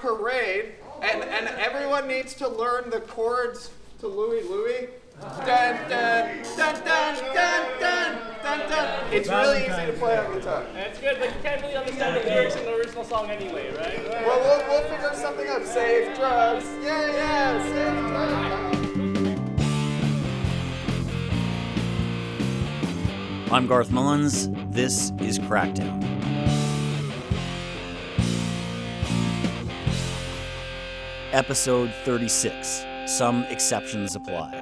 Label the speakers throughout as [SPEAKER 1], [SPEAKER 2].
[SPEAKER 1] parade, and, and everyone needs to learn the chords to Louie Louie. Dun, dun, dun, dun, dun, dun, dun, dun. It's really easy to play on guitar.
[SPEAKER 2] That's good, but you can't really understand the lyrics in the original song anyway, right?
[SPEAKER 1] Well, we'll, we'll figure something out. Save drugs. Yeah, yeah, save drugs.
[SPEAKER 3] I'm Garth Mullins. This is Crackdown. Episode 36. Some exceptions apply.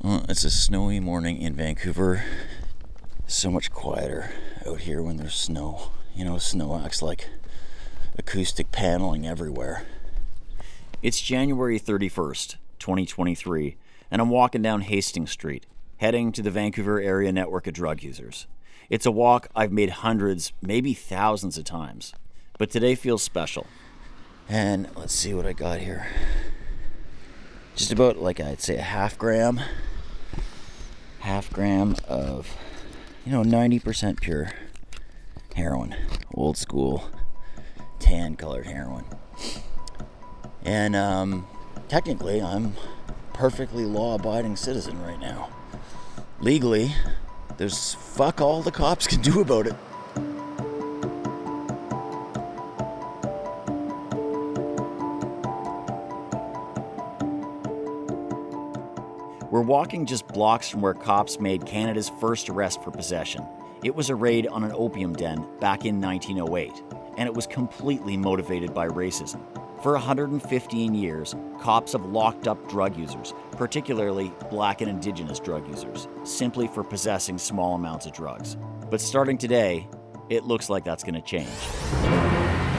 [SPEAKER 3] Well, it's a snowy morning in Vancouver. So much quieter out here when there's snow. You know, snow acts like acoustic paneling everywhere. It's January 31st, 2023, and I'm walking down Hastings Street, heading to the Vancouver area network of drug users. It's a walk I've made hundreds, maybe thousands of times, but today feels special. And let's see what I got here. Just about like I'd say a half gram, half gram of, you know, 90% pure heroin, old school, tan colored heroin. And um, technically, I'm perfectly law abiding citizen right now. Legally, there's fuck all the cops can do about it. We're walking just blocks from where cops made Canada's first arrest for possession. It was a raid on an opium den back in 1908, and it was completely motivated by racism. For 115 years, cops have locked up drug users, particularly black and indigenous drug users, simply for possessing small amounts of drugs. But starting today, it looks like that's going to change.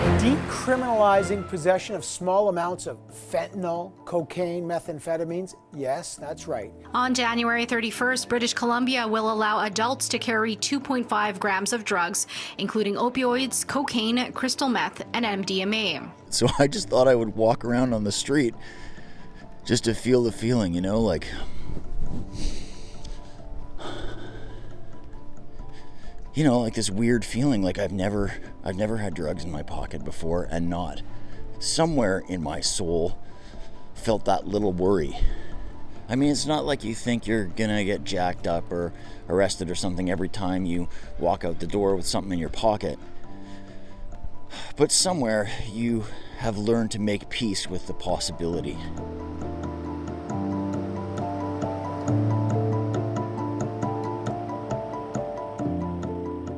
[SPEAKER 4] Decriminalizing possession of small amounts of fentanyl, cocaine, methamphetamines. Yes, that's right.
[SPEAKER 5] On January 31st, British Columbia will allow adults to carry 2.5 grams of drugs, including opioids, cocaine, crystal meth, and MDMA.
[SPEAKER 3] So I just thought I would walk around on the street just to feel the feeling, you know, like. You know, like this weird feeling like I've never I've never had drugs in my pocket before and not somewhere in my soul felt that little worry. I mean, it's not like you think you're gonna get jacked up or arrested or something every time you walk out the door with something in your pocket. But somewhere you have learned to make peace with the possibility.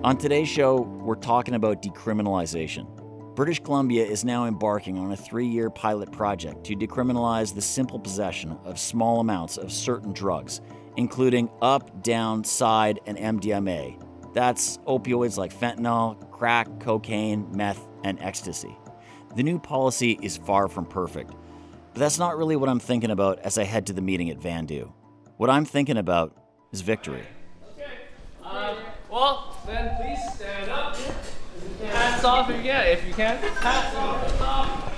[SPEAKER 3] On today's show, we're talking about decriminalization. British Columbia is now embarking on a three year pilot project to decriminalize the simple possession of small amounts of certain drugs, including up, down, side, and MDMA. That's opioids like fentanyl, crack, cocaine, meth, and ecstasy. The new policy is far from perfect, but that's not really what I'm thinking about as I head to the meeting at Vandu. What I'm thinking about is victory.
[SPEAKER 2] Well, then please stand up. Hats off if you can. If you can. Hats off.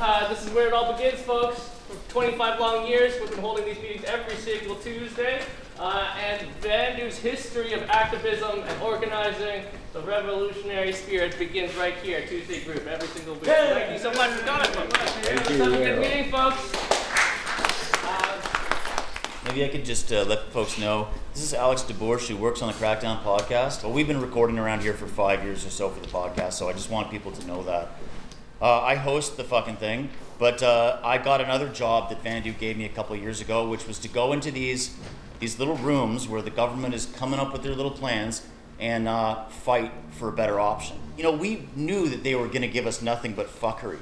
[SPEAKER 2] Uh, this is where it all begins, folks. For 25 long years, we've been holding these meetings every single Tuesday. Uh, and Vandu's history of activism and organizing, the revolutionary spirit begins right here, Tuesday group, every single week. Thank you so much for coming. Thank you. Have a good meeting, folks.
[SPEAKER 3] Maybe I could just uh, let folks know this is Alex DeBourge who works on the Crackdown podcast. Well, we've been recording around here for five years or so for the podcast, so I just want people to know that. Uh, I host the fucking thing, but uh, I got another job that Vandu gave me a couple years ago, which was to go into these these little rooms where the government is coming up with their little plans and uh, fight for a better option. You know, we knew that they were going to give us nothing but fuckery.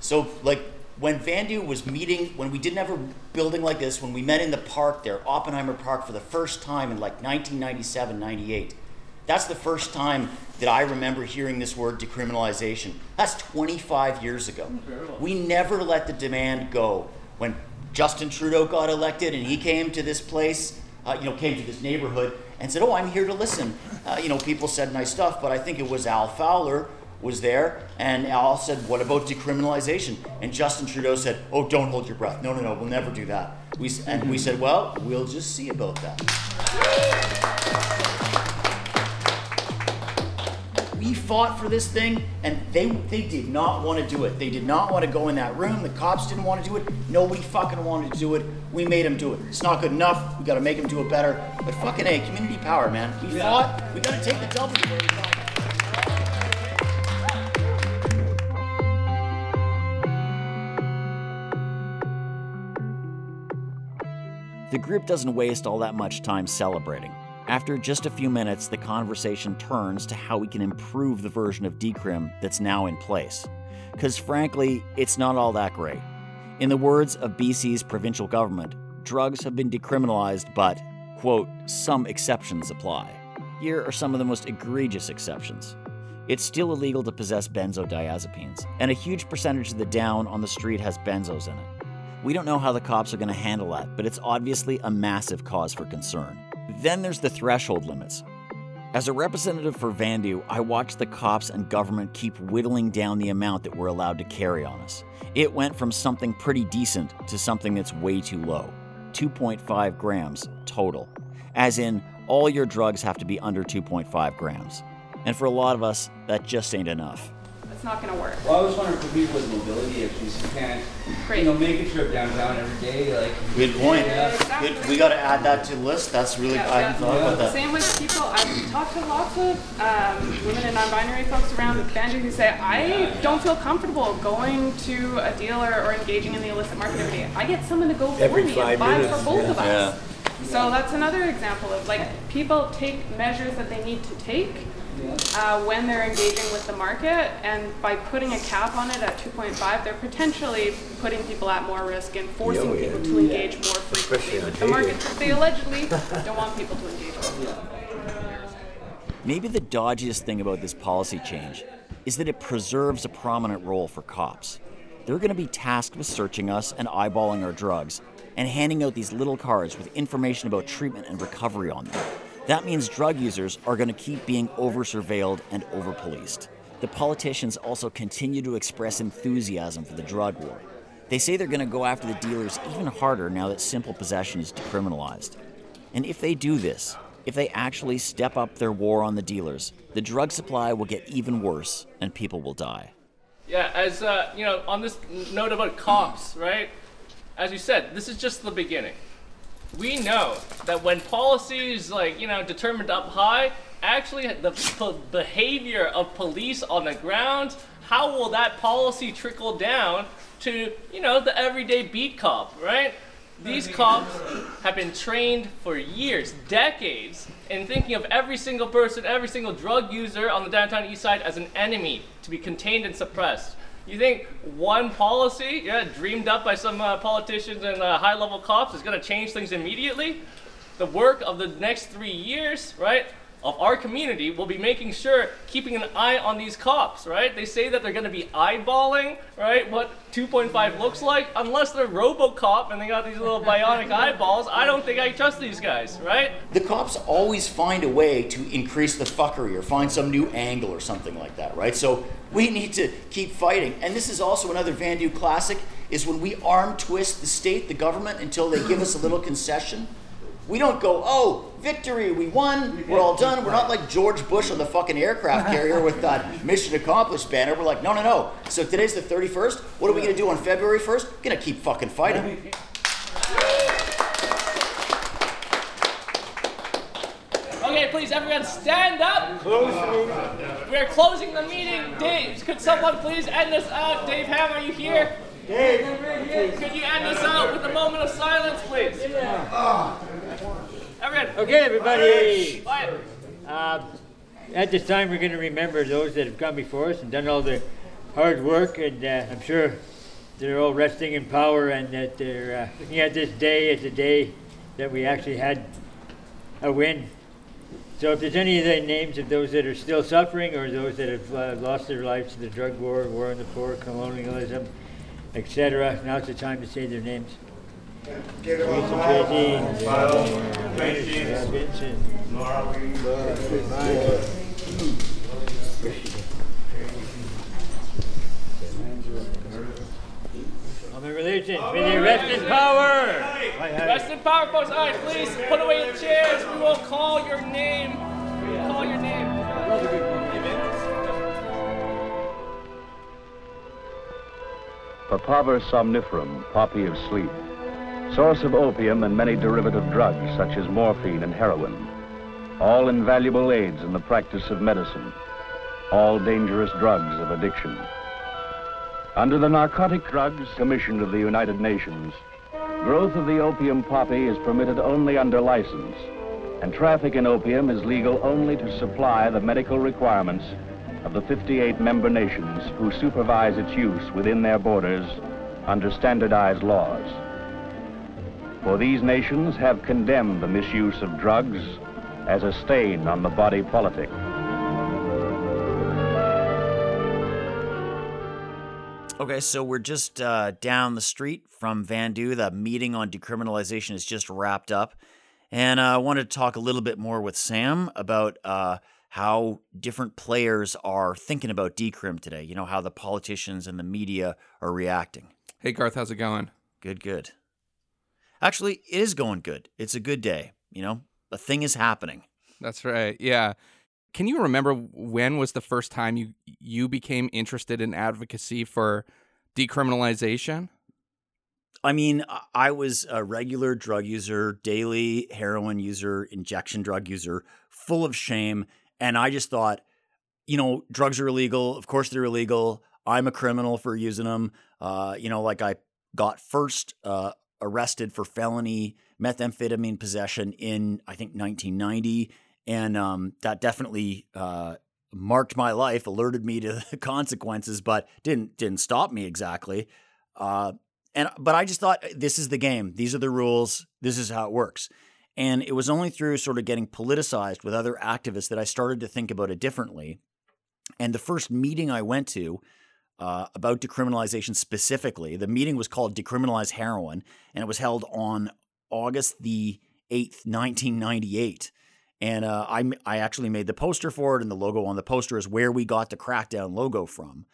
[SPEAKER 3] So, like, when Vandu was meeting, when we didn't have a building like this, when we met in the park there, Oppenheimer Park, for the first time in like 1997, 98, that's the first time that I remember hearing this word decriminalization. That's 25 years ago. We never let the demand go. When Justin Trudeau got elected and he came to this place, uh, you know, came to this neighborhood and said, "Oh, I'm here to listen." Uh, you know, people said nice stuff, but I think it was Al Fowler was there, and Al said, "What about decriminalization?" And Justin Trudeau said, "Oh, don't hold your breath. No, no, no, we'll never do that." We and we said, "Well, we'll just see about that." we fought for this thing, and they they did not want to do it. They did not want to go in that room. The cops didn't want to do it. Nobody fucking wanted to do it. We made them do it. It's not good enough. We got to make them do it better. But fucking a community power, man. We fought. We got to take the W. The group doesn't waste all that much time celebrating. After just a few minutes, the conversation turns to how we can improve the version of decrim that's now in place. Because frankly, it's not all that great. In the words of BC's provincial government, drugs have been decriminalized, but, quote, some exceptions apply. Here are some of the most egregious exceptions. It's still illegal to possess benzodiazepines, and a huge percentage of the down on the street has benzos in it. We don't know how the cops are going to handle that, but it's obviously a massive cause for concern. Then there's the threshold limits. As a representative for Vandu, I watched the cops and government keep whittling down the amount that we're allowed to carry on us. It went from something pretty decent to something that's way too low 2.5 grams total. As in, all your drugs have to be under 2.5 grams. And for a lot of us, that just ain't enough.
[SPEAKER 6] It's not going to work.
[SPEAKER 7] Well, I was wondering for people with mobility issues who can't,
[SPEAKER 6] Great.
[SPEAKER 7] you know, make a trip downtown every day, like.
[SPEAKER 3] Good point.
[SPEAKER 6] Yeah.
[SPEAKER 3] Good. We got to add that to the list. That's really,
[SPEAKER 6] Yeah,
[SPEAKER 3] I
[SPEAKER 6] yeah.
[SPEAKER 3] hadn't thought about that.
[SPEAKER 6] Same with people. I've talked to lots of um, women and non-binary folks around the Banjo who say, I don't feel comfortable going to a dealer or engaging in the illicit market every day. I get someone to go for
[SPEAKER 8] Every
[SPEAKER 6] me and buy
[SPEAKER 8] minutes,
[SPEAKER 6] for both
[SPEAKER 8] yeah.
[SPEAKER 6] of us. So that's another example of like people take measures that they need to take uh, when they're engaging with the market, and by putting a cap on it at 2.5, they're potentially putting people at more risk and forcing
[SPEAKER 8] Yeah, oh, yeah.
[SPEAKER 6] people to engage more frequently
[SPEAKER 8] Especially
[SPEAKER 6] with the market
[SPEAKER 8] dating.
[SPEAKER 6] that they allegedly don't want people to engage with.
[SPEAKER 3] Maybe the dodgiest thing about this policy change is that it preserves a prominent role for cops. They're going to be tasked with searching us and eyeballing our drugs and handing out these little cards with information about treatment and recovery on them. That means drug users are going to keep being over surveilled and over policed. The politicians also continue to express enthusiasm for the drug war. They say they're going to go after the dealers even harder now that simple possession is decriminalized. And if they do this, if they actually step up their war on the dealers, the drug supply will get even worse and people will die.
[SPEAKER 2] Yeah, as uh, you know, on this note about cops, right? As you said, this is just the beginning. We know that when policy is like you know determined up high, actually the p- behavior of police on the ground, how will that policy trickle down to you know the everyday beat cop, right? These cops have been trained for years, decades, in thinking of every single person, every single drug user on the downtown east side as an enemy to be contained and suppressed. You think one policy, yeah, dreamed up by some uh, politicians and uh, high level cops, is going to change things immediately? The work of the next three years, right, of our community will be making sure, keeping an eye on these cops, right? They say that they're going to be eyeballing, right, what 2.5 looks like. Unless they're Robocop and they got these little bionic eyeballs, I don't think I trust these guys, right?
[SPEAKER 3] The cops always find a way to increase the fuckery or find some new angle or something like that, right? So we need to keep fighting. And this is also another Vandu classic is when we arm twist the state, the government, until they give us a little concession. We don't go, oh, victory, we won, we're all done. We're not like George Bush on the fucking aircraft carrier with that mission accomplished banner. We're like, no, no, no. So today's the 31st. What are we gonna do on February 1st? Gonna keep fucking fighting.
[SPEAKER 2] Okay, please, everyone, stand up. We're closing the meeting. Dave, could someone please end this out? Dave Ham, are you here? Dave. Could you end this out with a moment of silence, please? Everyone,
[SPEAKER 8] Okay, everybody.
[SPEAKER 2] quiet.
[SPEAKER 8] Uh, at this time, we're going to remember those that have come before us and done all the hard work, and uh, I'm sure they're all resting in power, and that they're uh, looking at this day as a day that we actually had a win. So, if there's any of the names of those that are still suffering, or those that have uh, lost their lives to the drug war, war on the poor, colonialism, etc., now's the time to say their names. Teresa Tracy, Vincent, I'm a religion. May they rest in power.
[SPEAKER 2] Rest in power, folks. All right, please put away your chairs. We will call your name. We will call your name.
[SPEAKER 9] Papaver somniferum, poppy of sleep, source of opium and many derivative drugs such as morphine and heroin, all invaluable aids in the practice of medicine, all dangerous drugs of addiction. Under the Narcotic Drugs Commission of the United Nations, growth of the opium poppy is permitted only under license, and traffic in opium is legal only to supply the medical requirements of the 58 member nations who supervise its use within their borders under standardized laws. For these nations have condemned the misuse of drugs as a stain on the body politic.
[SPEAKER 3] Okay, so we're just uh, down the street from Vandu. The meeting on decriminalization is just wrapped up. And uh, I wanted to talk a little bit more with Sam about uh, how different players are thinking about decrim today. You know, how the politicians and the media are reacting.
[SPEAKER 10] Hey, Garth, how's it going?
[SPEAKER 3] Good, good. Actually, it is going good. It's a good day. You know, a thing is happening.
[SPEAKER 10] That's right. Yeah. Can you remember when was the first time you you became interested in advocacy for decriminalization?
[SPEAKER 3] I mean, I was a regular drug user, daily heroin user, injection drug user, full of shame. And I just thought, you know, drugs are illegal. Of course, they're illegal. I'm a criminal for using them. Uh, you know, like I got first uh, arrested for felony methamphetamine possession in, I think, 1990. And um, that definitely uh, marked my life, alerted me to the consequences, but didn't didn't stop me exactly. Uh, and but I just thought this is the game. These are the rules. This is how it works. And it was only through sort of getting politicized with other activists that I started to think about it differently. And the first meeting I went to uh, about decriminalization specifically, the meeting was called Decriminalize Heroin, and it was held on August the 8th, 1998. And uh, I, I actually made the poster for it, and the logo on the poster is where we got the Crackdown logo from.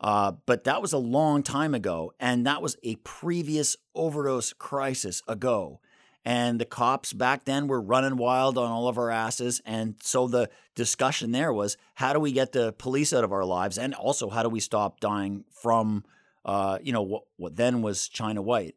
[SPEAKER 3] Uh, but that was a long time ago, and that was a previous overdose crisis ago. And the cops back then were running wild on all of our asses. And so the discussion there was how do we get the police out of our lives? And also, how do we stop dying from, uh, you know, what, what then was China White?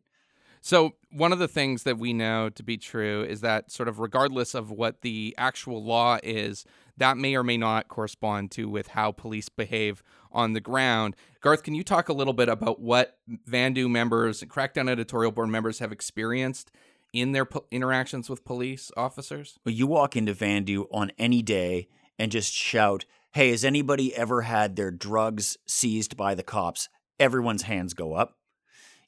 [SPEAKER 10] So, one of the things that we know to be true is that, sort of, regardless of what the actual law is, that may or may not correspond to with how police behave on the ground. Garth, can you talk a little bit about what Vandu members and Crackdown editorial board members have experienced in their po- interactions with police officers?
[SPEAKER 3] Well, you walk into Vandu on any day and just shout, "Hey, has anybody ever had their drugs seized by the cops?" Everyone's hands go up.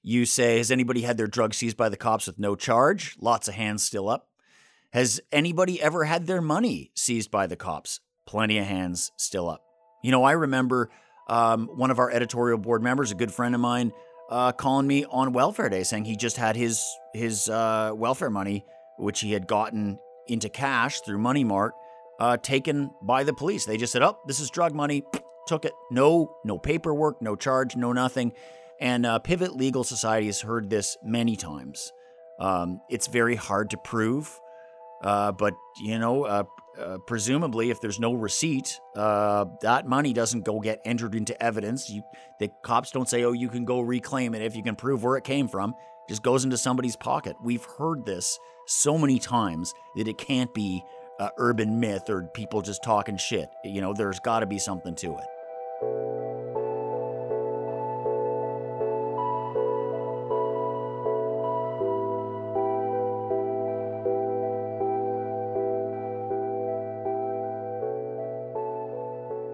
[SPEAKER 3] You say, Has anybody had their drugs seized by the cops with no charge? Lots of hands still up. Has anybody ever had their money seized by the cops? Plenty of hands still up. You know, I remember um, one of our editorial board members, a good friend of mine, uh, calling me on welfare day saying he just had his his uh, welfare money, which he had gotten into cash through Money Mart, uh, taken by the police. They just said, "Oh, this is drug money." Took it. No, no paperwork, no charge, no nothing. And uh, Pivot Legal Society has heard this many times. Um, it's very hard to prove, uh, but you know, uh, uh presumably, if there's no receipt, uh, that money doesn't go get entered into evidence. You, the cops don't say, "Oh, you can go reclaim it if you can prove where it came from." It just goes into somebody's pocket. We've heard this so many times that it can't be urban myth or people just talking shit. You know, there's got to be something to it.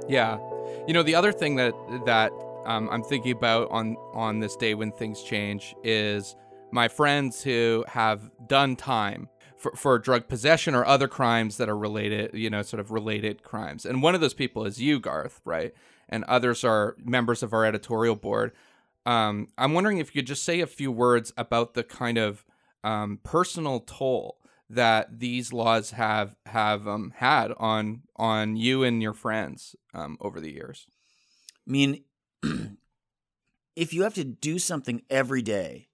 [SPEAKER 10] Yeah, you know the other thing that that um, I'm thinking about on on this day when things change is my friends who have done time for, for drug possession or other crimes that are related, you know, sort of related crimes. And one of those people is you, Garth, right? And others are members of our editorial board. Um, I'm wondering if you could just say a few words about the kind of um, personal toll that these laws have have um, had on on you and your friends um, over the years?
[SPEAKER 3] I mean, if you have to do something every day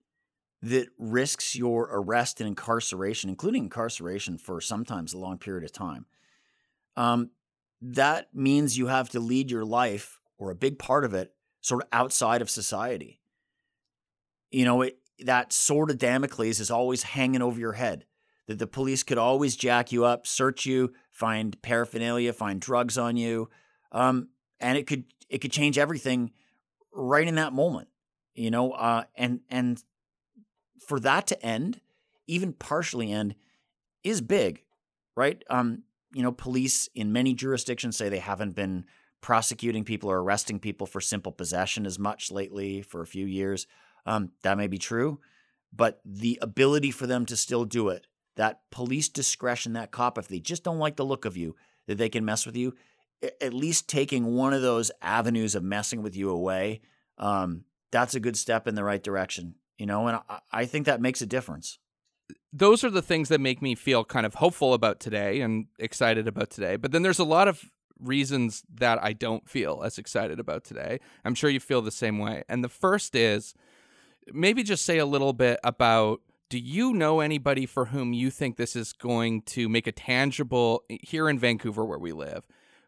[SPEAKER 3] that risks your arrest and incarceration, including incarceration for sometimes a long period of time, um, that means you have to lead your life or a big part of it sort of outside of society. you know, it, that sword of Damocles is always hanging over your head. That the police could always jack you up, search you, find paraphernalia, find drugs on you, um, and it could it could change everything right in that moment. You know, uh, and and for that to end, even partially end, is big, right? Um, you know, police in many jurisdictions say they haven't been prosecuting people or arresting people for simple possession as much lately for a few years. Um, that may be true, but the ability for them to still do it, that police discretion, that cop, if they just don't like the look of you, that they can mess with you, at least taking one of those avenues of messing with you away, um, that's a good step in the right direction. You know, and I, I think that makes a difference.
[SPEAKER 10] Those are the things that make me feel kind of hopeful about today and excited about today. But then there's a lot of reasons that I don't feel as excited about today. I'm sure you feel the same way. And the first is maybe just say a little bit about do you know anybody for whom you think this is going to make a tangible here in Vancouver where we live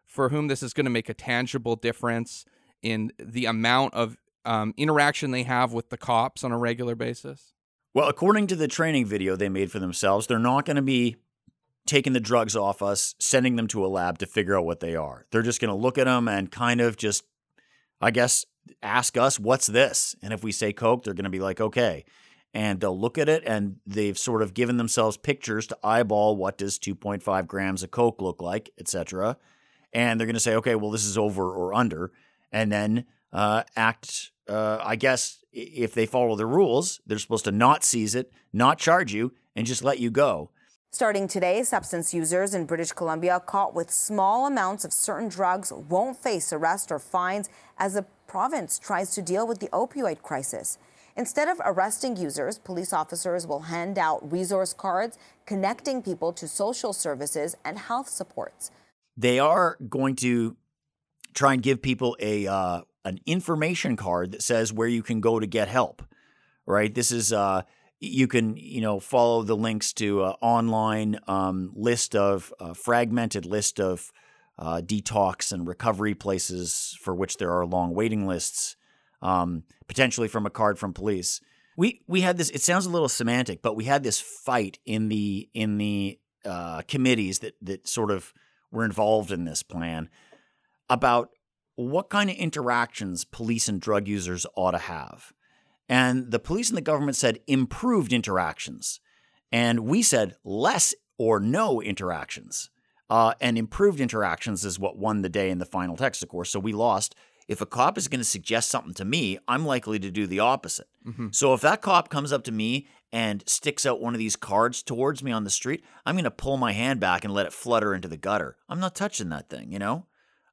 [SPEAKER 10] for whom this is going to make a tangible difference in the amount of um, interaction they have with the cops on a regular basis?
[SPEAKER 3] Well, according to the training video they made for themselves, they're not going to be taking the drugs off us, sending them to a lab to figure out what they are. They're just going to look at them and kind of just, I guess, ask us, what's this? And if we say Coke, they're going to be like, okay. And they'll look at it and they've sort of given themselves pictures to eyeball what does 2.5 grams of Coke look like, etc. And they're going to say, okay, well, this is over or under. And then uh, act, uh, I guess, if they follow the rules, they're supposed to not seize it, not charge you, and just let you go.
[SPEAKER 11] Starting today, substance users in British Columbia caught with small amounts of certain drugs won't face arrest or fines as the province tries to deal with the opioid crisis. Instead of arresting users, police officers will hand out resource cards connecting people to social services and health supports.
[SPEAKER 3] They are going to try and give people a uh, an information card that says where you can go to get help. Right? This is uh, you can you know follow the links to an online um, list of uh, fragmented list of uh, detox and recovery places for which there are long waiting lists, um, potentially from a card from police. We we had this. It sounds a little semantic, but we had this fight in the in the uh, committees that that sort of were involved in this plan about what kind of interactions police and drug users ought to have. And the police and the government said improved interactions. And we said less or no interactions. Uh, and improved interactions is what won the day in the final text, of course. So we lost. If a cop is going to suggest something to me, I'm likely to do the opposite.
[SPEAKER 10] Mm-hmm.
[SPEAKER 3] So if that cop comes up to me and sticks out one of these cards towards me on the street, I'm going to pull my hand back and let it flutter into the gutter. I'm not touching that thing, you know?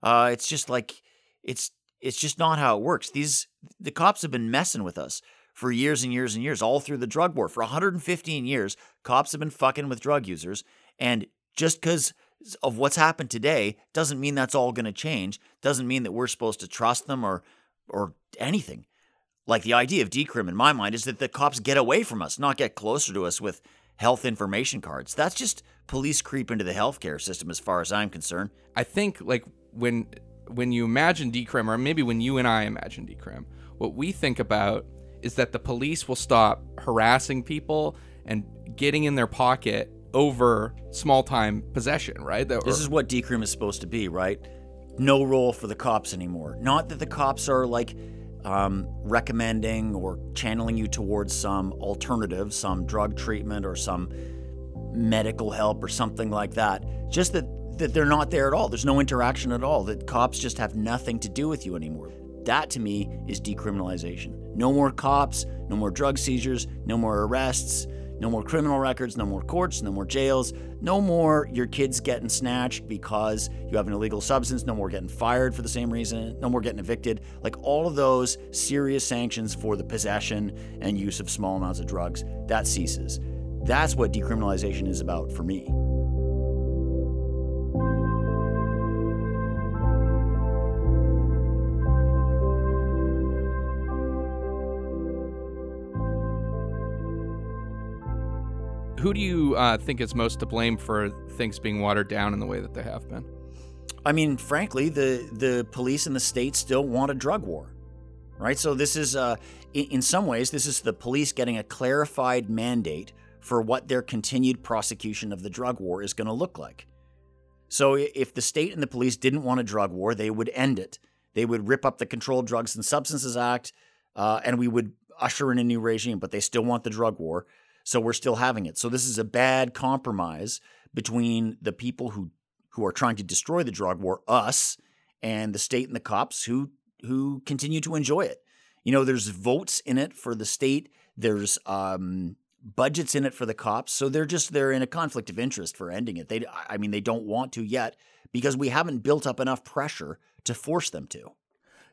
[SPEAKER 3] Uh, it's just like, it's it's just not how it works. These the cops have been messing with us for years and years and years, all through the drug war. For 115 years, cops have been fucking with drug users. And just because of what's happened today doesn't mean that's all going to change. Doesn't mean that we're supposed to trust them or or anything. Like the idea of decrim in my mind is that the cops get away from us, not get closer to us with health information cards. That's just police creep into the healthcare system as far as I'm concerned.
[SPEAKER 10] I think like when when you imagine decrim, or maybe when you and I imagine decrim, what we think about is that the police will stop harassing people and getting in their pocket over small time possession, right? That,
[SPEAKER 3] this is what decrim is supposed to be, right? No role for the cops anymore. Not that the cops are like um, recommending or channeling you towards some alternative, some drug treatment or some medical help or something like that. Just that that they're not there at all. There's no interaction at all. That cops just have nothing to do with you anymore. That to me is decriminalization. No more cops, no more drug seizures, no more arrests, no more criminal records, no more courts, no more jails, no more your kids getting snatched because you have an illegal substance, no more getting fired for the same reason, no more getting evicted. Like all of those serious sanctions for the possession and use of small amounts of drugs, that ceases. That's what decriminalization is about for me.
[SPEAKER 10] Who do you uh, think is most to blame for things being watered down in the way that they have been?
[SPEAKER 3] I mean, frankly, the the police in the state still want a drug war. right? So this is, uh, in, in some ways, this is the police getting a clarified mandate for what their continued prosecution of the drug war is going to look like. So if the state and the police didn't want a drug war, they would end it. They would rip up the Controlled Drugs and Substances Act, uh, and we would usher in a new regime. But they still want the drug war, so we're still having it. So this is a bad compromise between the people who who are trying to destroy the drug war, us, and the state and the cops who who continue to enjoy it. You know, there's votes in it for the state. There's um, budgets in it for the cops. So they're just they're in a conflict of interest for ending it. They I mean they don't want to yet because we haven't built up enough pressure to force them to.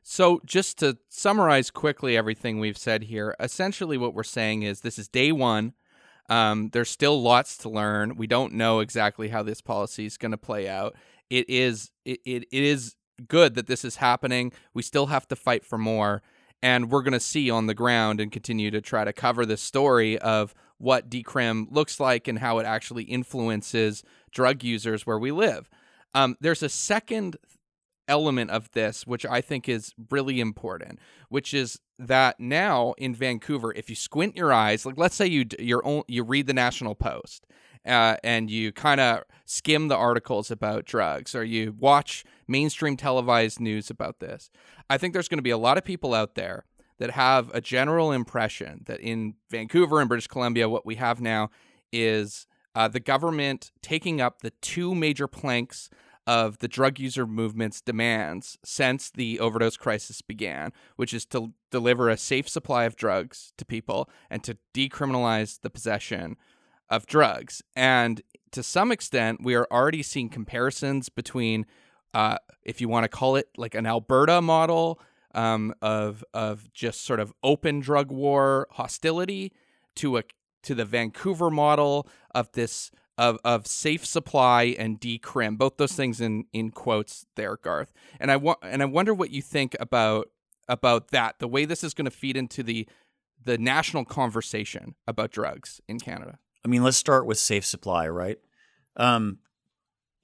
[SPEAKER 10] So, just to summarize quickly everything we've said here, essentially what we're saying is this is day one. Um, there's still lots to learn. We don't know exactly how this policy is going to play out. It is it, it, it is good that this is happening. We still have to fight for more, and we're going to see on the ground and continue to try to cover the story of what decrim looks like and how it actually influences drug users where we live. Um, there's a second element of this, which I think is really important, which is that now in Vancouver, if you squint your eyes, like let's say you you read the National Post uh, and you kind of skim the articles about drugs or you watch mainstream televised news about this, I think there's going to be a lot of people out there that have a general impression that in Vancouver and British Columbia, what we have now is uh, the government taking up the two major planks of the drug user movement's demands since the overdose crisis began, which is to deliver a safe supply of drugs to people and to decriminalize the possession of drugs. And to some extent, we are already seeing comparisons between, uh, if you want to call it like an Alberta model um, of of just sort of open drug war hostility, to a to the Vancouver model of this of of safe supply and decrim, both those things in in quotes there, Garth. And I want and I wonder what you think about about that, the way this is going to feed into the the national conversation about drugs in Canada.
[SPEAKER 3] I mean, let's start with safe supply, right? Um,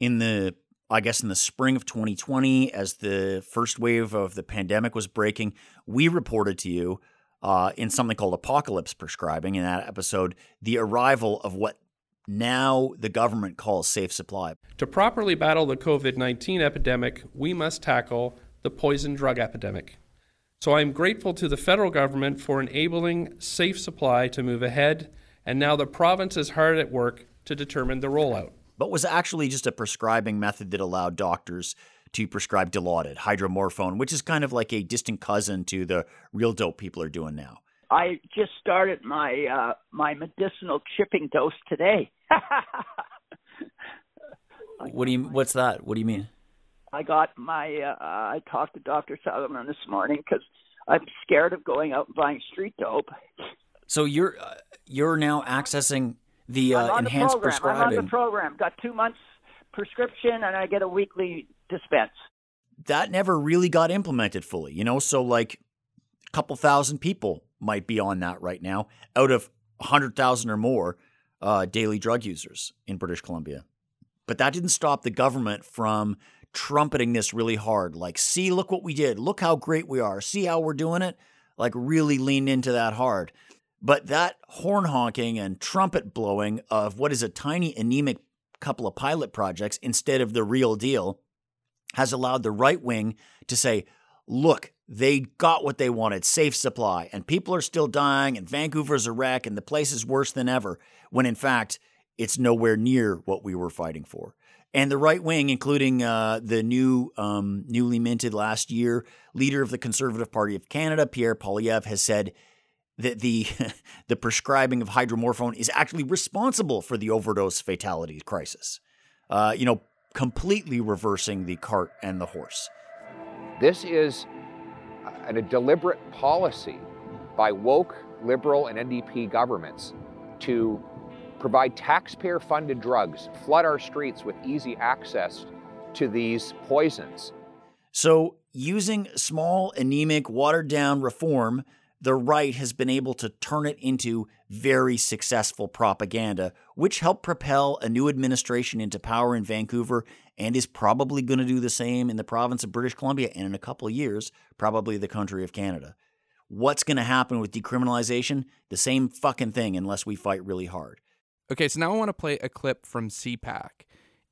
[SPEAKER 3] in the I guess in the spring of 2020, as the first wave of the pandemic was breaking, we reported to you uh, in something called apocalypse prescribing in that episode the arrival of what now the government calls safe supply.
[SPEAKER 12] To properly battle the COVID 19 epidemic, we must tackle the poison drug epidemic. So I'm grateful to the federal government for enabling safe supply to move ahead, and now the province is hard at work to determine the rollout.
[SPEAKER 3] But was actually just a prescribing method that allowed doctors to prescribe Dilaudid, hydromorphone, which is kind of like a distant cousin to the real dope people are doing now.
[SPEAKER 13] I just started my uh, my medicinal chipping dose today.
[SPEAKER 3] what do you? What's that? What do you mean?
[SPEAKER 13] I got my. Uh, I talked to Doctor Sutherland this morning because I'm scared of going out and buying street dope.
[SPEAKER 3] So you're uh, you're now accessing the uh, enhanced
[SPEAKER 13] the
[SPEAKER 3] prescribing.
[SPEAKER 13] I'm on the program. Got two months prescription, and I get a weekly dispense.
[SPEAKER 3] That never really got implemented fully, you know. So like, a couple thousand people might be on that right now out of 100,000 or more uh, daily drug users in British Columbia. But that didn't stop the government from trumpeting this really hard. Like, see, look what we did. Look how great we are. See how we're doing it? Like, really leaned into that hard. But that horn honking and trumpet blowing of what is a tiny, anemic couple of pilot projects instead of the real deal has allowed the right wing to say, look, they got what they wanted safe supply, and people are still dying, and Vancouver's a wreck, and the place is worse than ever, when in fact, it's nowhere near what we were fighting for. And the right wing, including uh, the new, um, newly minted last year leader of the Conservative Party of Canada, Pierre Poilievre, has said that the the prescribing of hydromorphone is actually responsible for the overdose fatality crisis. Uh, you know, completely reversing the cart and the horse.
[SPEAKER 14] This is a deliberate policy by woke, liberal, and NDP governments to provide taxpayer funded drugs, flood our streets with easy access to these poisons.
[SPEAKER 3] So, using small, anemic, watered down reform, the right has been able to turn it into very successful propaganda, which helped propel a new administration into power in Vancouver and is probably going to do the same in the province of British Columbia and in a couple of years, probably the country of Canada. What's going to happen with decriminalization? The same fucking thing unless we fight really hard.
[SPEAKER 10] Okay, so now I want to play a clip from CPAC.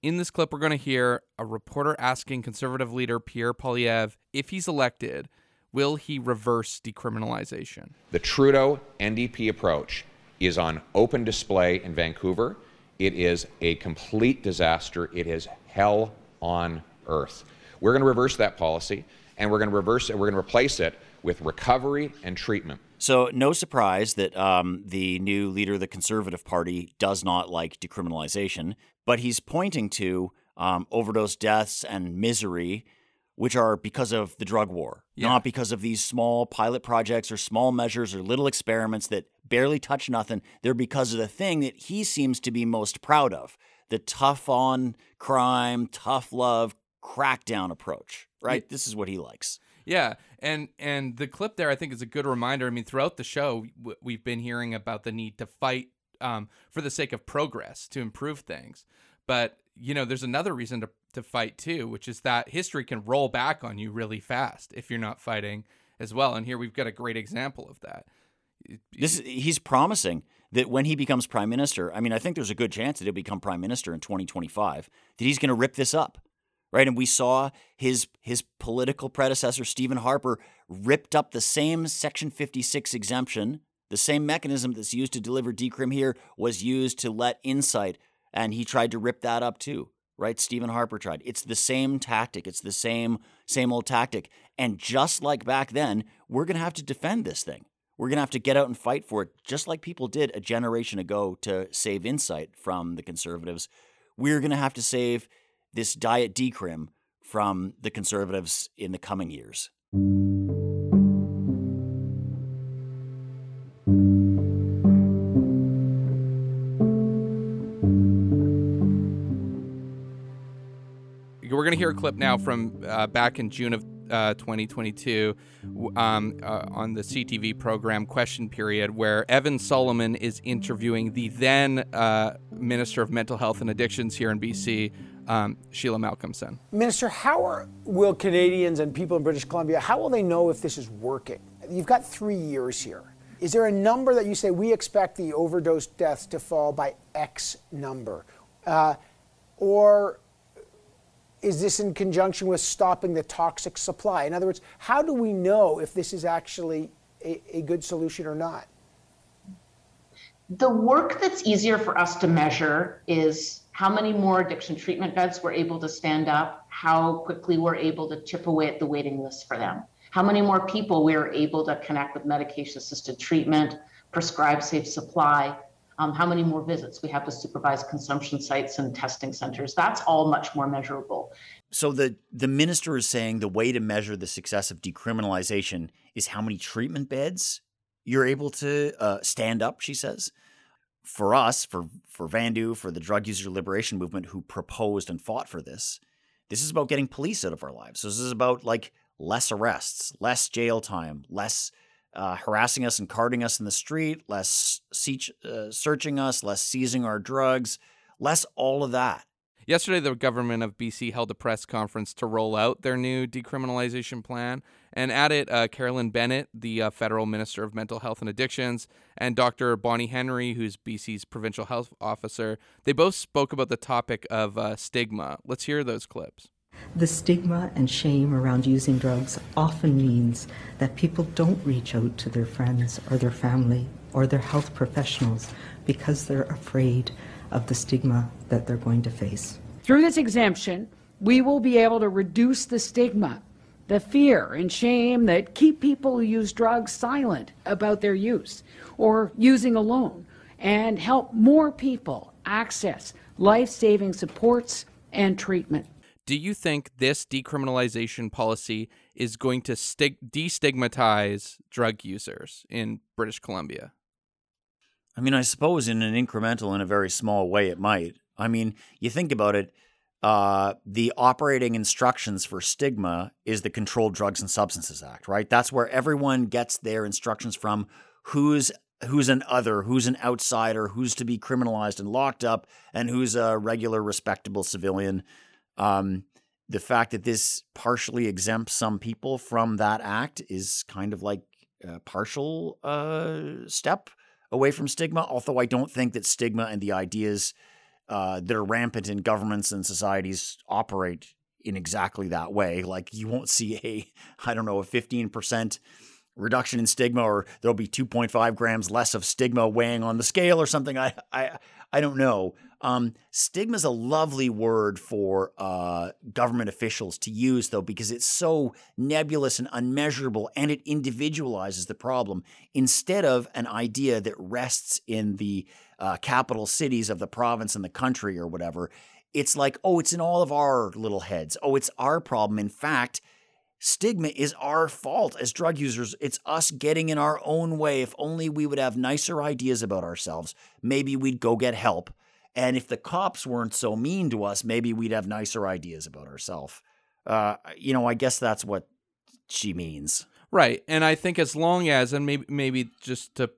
[SPEAKER 10] In this clip, we're going to hear a reporter asking conservative leader Pierre Poilievre if he's elected, will he reverse decriminalization?
[SPEAKER 14] The Trudeau NDP approach is on open display in Vancouver. It is a complete disaster. It is hell on earth. We're going to reverse that policy, and we're going to reverse it. We're going to replace it with recovery and treatment.
[SPEAKER 3] So, no surprise that um, the new leader of the Conservative Party does not like decriminalization, but he's pointing to um, overdose deaths and misery, which are because of the drug war,
[SPEAKER 10] Yeah.
[SPEAKER 3] not because of these small pilot projects or small measures or little experiments that barely touch nothing. They're because of the thing that he seems to be most proud of the tough on crime, tough love, crackdown approach, right? This is what he likes.
[SPEAKER 10] Yeah, and and the clip there I think is a good reminder. I mean, throughout the show, we've been hearing about the need to fight um, for the sake of progress to improve things. But you know, there's another reason to to fight too, which is that history can roll back on you really fast if you're not fighting as well. And here we've got a great example of that.
[SPEAKER 3] This he's promising that when he becomes prime minister, I mean, I think there's a good chance that he'll become prime minister in 2025. That he's going to rip this up, right? And we saw his his political predecessor Stephen Harper ripped up the same Section 56 exemption, the same mechanism that's used to deliver decrim here was used to let Insite, and he tried to rip that up too. Right, Stephen Harper tried. It's the same tactic. It's the same same old tactic. And just like back then, we're going to have to defend this thing. We're going to have to get out and fight for it, just like people did a generation ago to save Insite from the conservatives. We're going to have to save this diet decrim from the conservatives in the coming years.
[SPEAKER 10] Hear a clip now from uh, back in June of uh, 2022 um, uh, on the CTV program Question Period, where Evan Solomon is interviewing the then uh, Minister of Mental Health and Addictions here in BC, um, Sheila Malcolmson.
[SPEAKER 4] Minister, how are, will Canadians and people in British Columbia, how will they know if this is working? You've got three years here. Is there a number that you say we expect the overdose deaths to fall by X number? Uh, or is this in conjunction with stopping the toxic supply? In other words, how do we know if this is actually a, a good solution or not?
[SPEAKER 15] The work that's easier for us to measure is how many more addiction treatment beds we're able to stand up, how quickly we're able to chip away at the waiting list for them, how many more people we are able to connect with medication assisted treatment, prescribe safe supply, um, how many more visits we have to supervise consumption sites and testing centers. That's all much more measurable.
[SPEAKER 3] So the the minister is saying the way to measure the success of decriminalization is how many treatment beds you're able to uh, stand up. She says. For us, for for Vandu, for the drug user liberation movement, who proposed and fought for this, this is about getting police out of our lives. So this is about like less arrests, less jail time, less uh, harassing us and carting us in the street, less uh, searching us, less seizing our drugs, less all of that.
[SPEAKER 10] Yesterday, the government of BC held a press conference to roll out their new decriminalization plan. And at it, uh, Carolyn Bennett, the uh, federal minister of mental health and addictions, and Dr. Bonnie Henry, who's BC's provincial health officer, they both spoke about the topic of uh, stigma. Let's hear those clips.
[SPEAKER 16] The stigma and shame around using drugs often means that people don't reach out to their friends or their family or their health professionals because they're afraid of the stigma that they're going to face.
[SPEAKER 17] Through this exemption, we will be able to reduce the stigma, the fear and shame that keep people who use drugs silent about their use or using alone, and help more people access life saving supports and treatment.
[SPEAKER 10] Do you think this decriminalization policy is going to stig- destigmatize drug users in British Columbia?
[SPEAKER 3] I mean, I suppose in an incremental, in a very small way, it might. I mean, you think about it, uh, the operating instructions for stigma is the Controlled Drugs and Substances Act, right? That's where everyone gets their instructions from who's who's an other, who's an outsider, who's to be criminalized and locked up, and who's a regular, respectable civilian. Um, the fact that this partially exempts some people from that act is kind of like a partial uh, step away from stigma. Although I don't think that stigma and the ideas uh, that are rampant in governments and societies operate in exactly that way. Like you won't see a, I don't know, a 15% reduction in stigma or there'll be 2.5 grams less of stigma weighing on the scale or something. I, I, I don't know. Um, stigma is a lovely word for uh, government officials to use, though, because it's so nebulous and unmeasurable and it individualizes the problem instead of an idea that rests in the uh, capital cities of the province and the country or whatever. It's like, oh, it's in all of our little heads. Oh, it's our problem. In fact, stigma is our fault as drug users. It's us getting in our own way. If only we would have nicer ideas about ourselves, maybe we'd go get help. And if the cops weren't so mean to us, maybe we'd have nicer ideas about ourselves. Uh, you know, I guess that's what she means.
[SPEAKER 10] Right. And I think as long as, and maybe, maybe just to,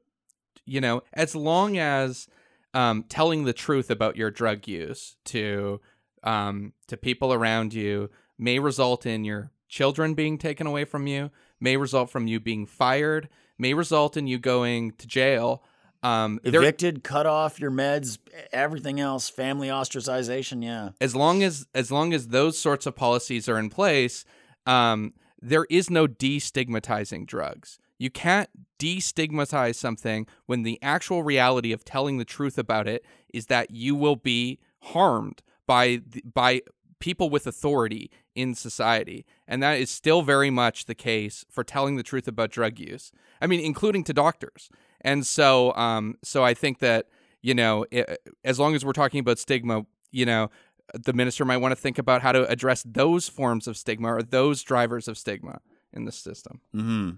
[SPEAKER 10] you know, as long as um, telling the truth about your drug use to, um, to people around you may result in your children being taken away from you, may result from you being fired, may result in you going to jail. Um,
[SPEAKER 3] Evicted, cut off your meds, everything else, family ostracization. Yeah.
[SPEAKER 10] As long as as long as those sorts of policies are in place, um, there is no destigmatizing drugs. You can't destigmatize something when the actual reality of telling the truth about it is that you will be harmed by by people with authority in society. And that is still very much the case for telling the truth about drug use. I mean, including to doctors. And so, um, so I think that, you know, it, as long as we're talking about stigma, you know, the minister might want to think about how to address those forms of stigma or those drivers of stigma in the system.
[SPEAKER 3] Mm-hmm.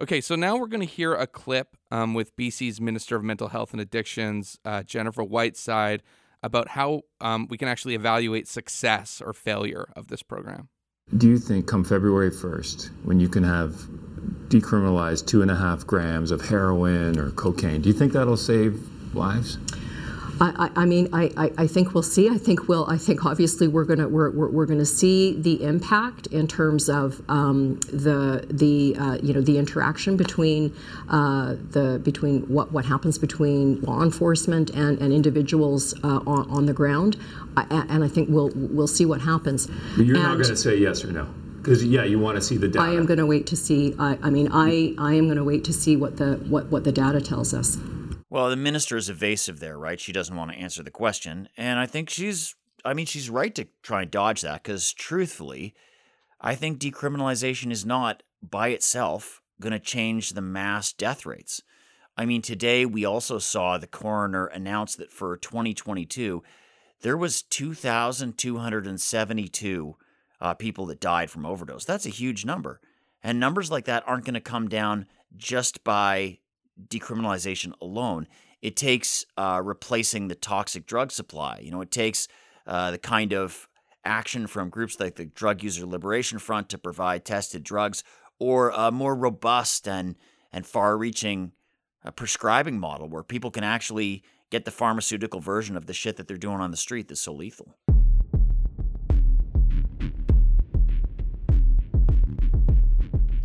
[SPEAKER 10] Okay, so now we're going to hear a clip um, with BC's Minister of Mental Health and Addictions, uh, Jennifer Whiteside, about how um, we can actually evaluate success or failure of this program.
[SPEAKER 18] Do you think come February 1st, when you can have decriminalized two and a half grams of heroin or cocaine, do you think that'll save lives?
[SPEAKER 19] I, I, mean, I, I, think we'll see. I think we'll. I think obviously we're gonna we're, we're, we're gonna see the impact in terms of um, the the uh, you know the interaction between uh, the between what what happens between law enforcement and, and individuals uh, on, on the ground, I, and I think we'll we'll see what happens.
[SPEAKER 18] But you're
[SPEAKER 19] and,
[SPEAKER 18] not going to say yes or no. Because yeah, you want to see the data.
[SPEAKER 19] I am going to wait to see. I, I mean, I, I am going to wait to see what the what, what the data tells us.
[SPEAKER 3] Well, the minister is evasive there, right? She doesn't want to answer the question. And I think she's, I mean, she's right to try and dodge that because truthfully, I think decriminalization is not by itself going to change the mass death rates. I mean, today we also saw the coroner announce that for 2022, there was 2,272 uh, people that died from overdose. That's a huge number. And numbers like that aren't going to come down just by decriminalization alone. It takes uh, replacing the toxic drug supply. You know, it takes uh, the kind of action from groups like the Drug User Liberation Front to provide tested drugs, or a more robust and and far-reaching uh, prescribing model where people can actually get the pharmaceutical version of the shit that they're doing on the street that's so lethal.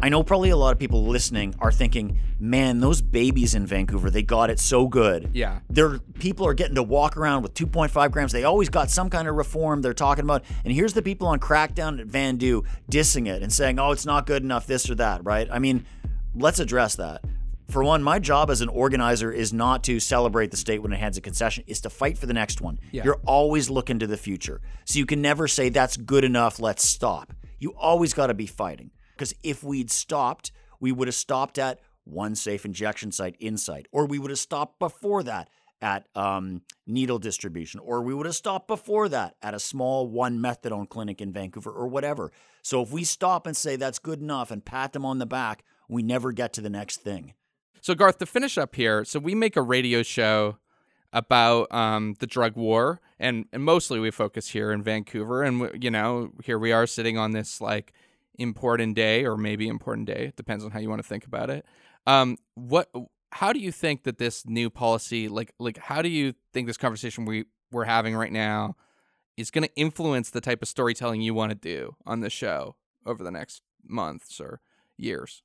[SPEAKER 3] I know probably a lot of people listening are thinking, man, those babies in Vancouver, they got it so good.
[SPEAKER 10] Yeah.
[SPEAKER 3] Their people are getting to walk around with 2.5 grams. They always got some kind of reform they're talking about. And here's the people on Crackdown at VANDU dissing it and saying, oh, it's not good enough, this or that, right? I mean, let's address that. For one, my job as an organizer is not to celebrate the state when it hands a concession, is to fight for the next one.
[SPEAKER 10] Yeah.
[SPEAKER 3] You're always looking to the future. So you can never say that's good enough, let's stop. You always got to be fighting. Because if we'd stopped, we would have stopped at one safe injection site Insite, or we would have stopped before that at um, needle distribution, or we would have stopped before that at a small one methadone clinic in Vancouver, or whatever. So if we stop and say that's good enough and pat them on the back, we never get to the next thing.
[SPEAKER 10] So Garth, to finish up here, so we make a radio show about um, the drug war, and, and mostly we focus here in Vancouver, and you know here we are sitting on this like important day or maybe important day it depends on how you want to think about it um what how do you think that this new policy like like how do you think this conversation we we're having right now is going to influence the type of storytelling you want to do on the show over the next months or years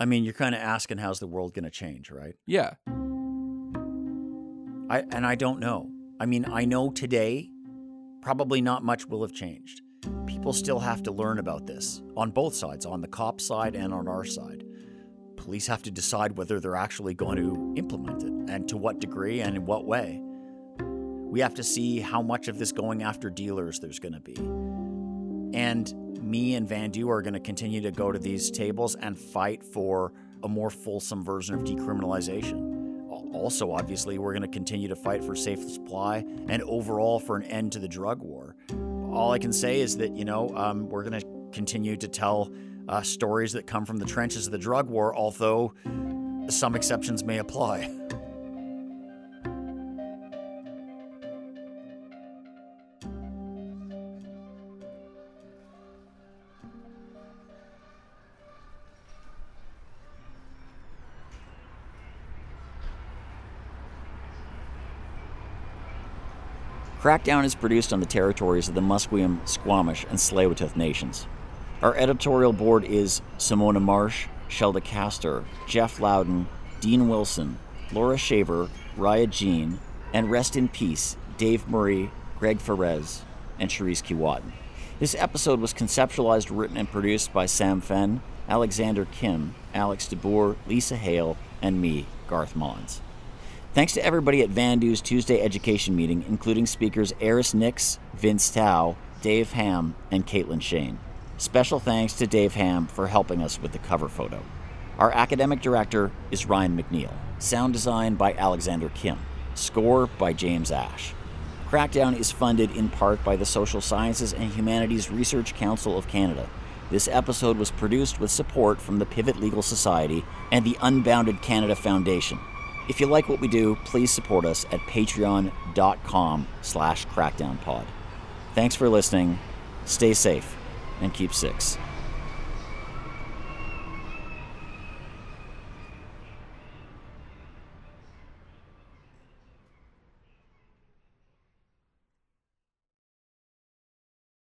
[SPEAKER 3] I mean, you're kind of asking how's the world going to change, right?
[SPEAKER 10] Yeah.
[SPEAKER 3] I and I don't know. I mean, I know today probably not much will have changed. People still have to learn about this on both sides, on the cop side and on our side. Police have to decide whether they're actually going to implement it and to what degree and in what way. We have to see how much of this going after dealers there's going to be. And me and VANDU are going to continue to go to these tables and fight for a more fulsome version of decriminalization. Also, obviously, we're going to continue to fight for safe supply and overall for an end to the drug war. All I can say is that, you know, um, we're going to continue to tell uh, stories that come from the trenches of the drug war, although some exceptions may apply. Crackdown is produced on the territories of the Musqueam, Squamish, and Tsleil-Waututh nations. Our editorial board is Simona Marsh, Shelda Castor, Jeff Loudon, Dean Wilson, Laura Shaver, Raya Jean, and rest in peace, Dave Murray, Greg Ferez, and Cherise Kiwatin. This episode was conceptualized, written, and produced by Sam Fenn, Alexander Kim, Alex DeBoer, Lisa Hale, and me, Garth Mullins. Thanks to everybody at VANDU's Tuesday education meeting, including speakers Eris Nyx, Vince Tao, Dave Ham, and Caitlin Shane. Special thanks to Dave Ham for helping us with the cover photo. Our academic director is Ryan McNeil. Sound design by Alexander Kim. Score by James Ash. Crackdown is funded in part by the Social Sciences and Humanities Research Council of Canada. This episode was produced with support from the Pivot Legal Society and the Unbounded Canada Foundation. If you like what we do, please support us at patreon.com slash crackdownpod. Thanks for listening, stay safe, and keep six.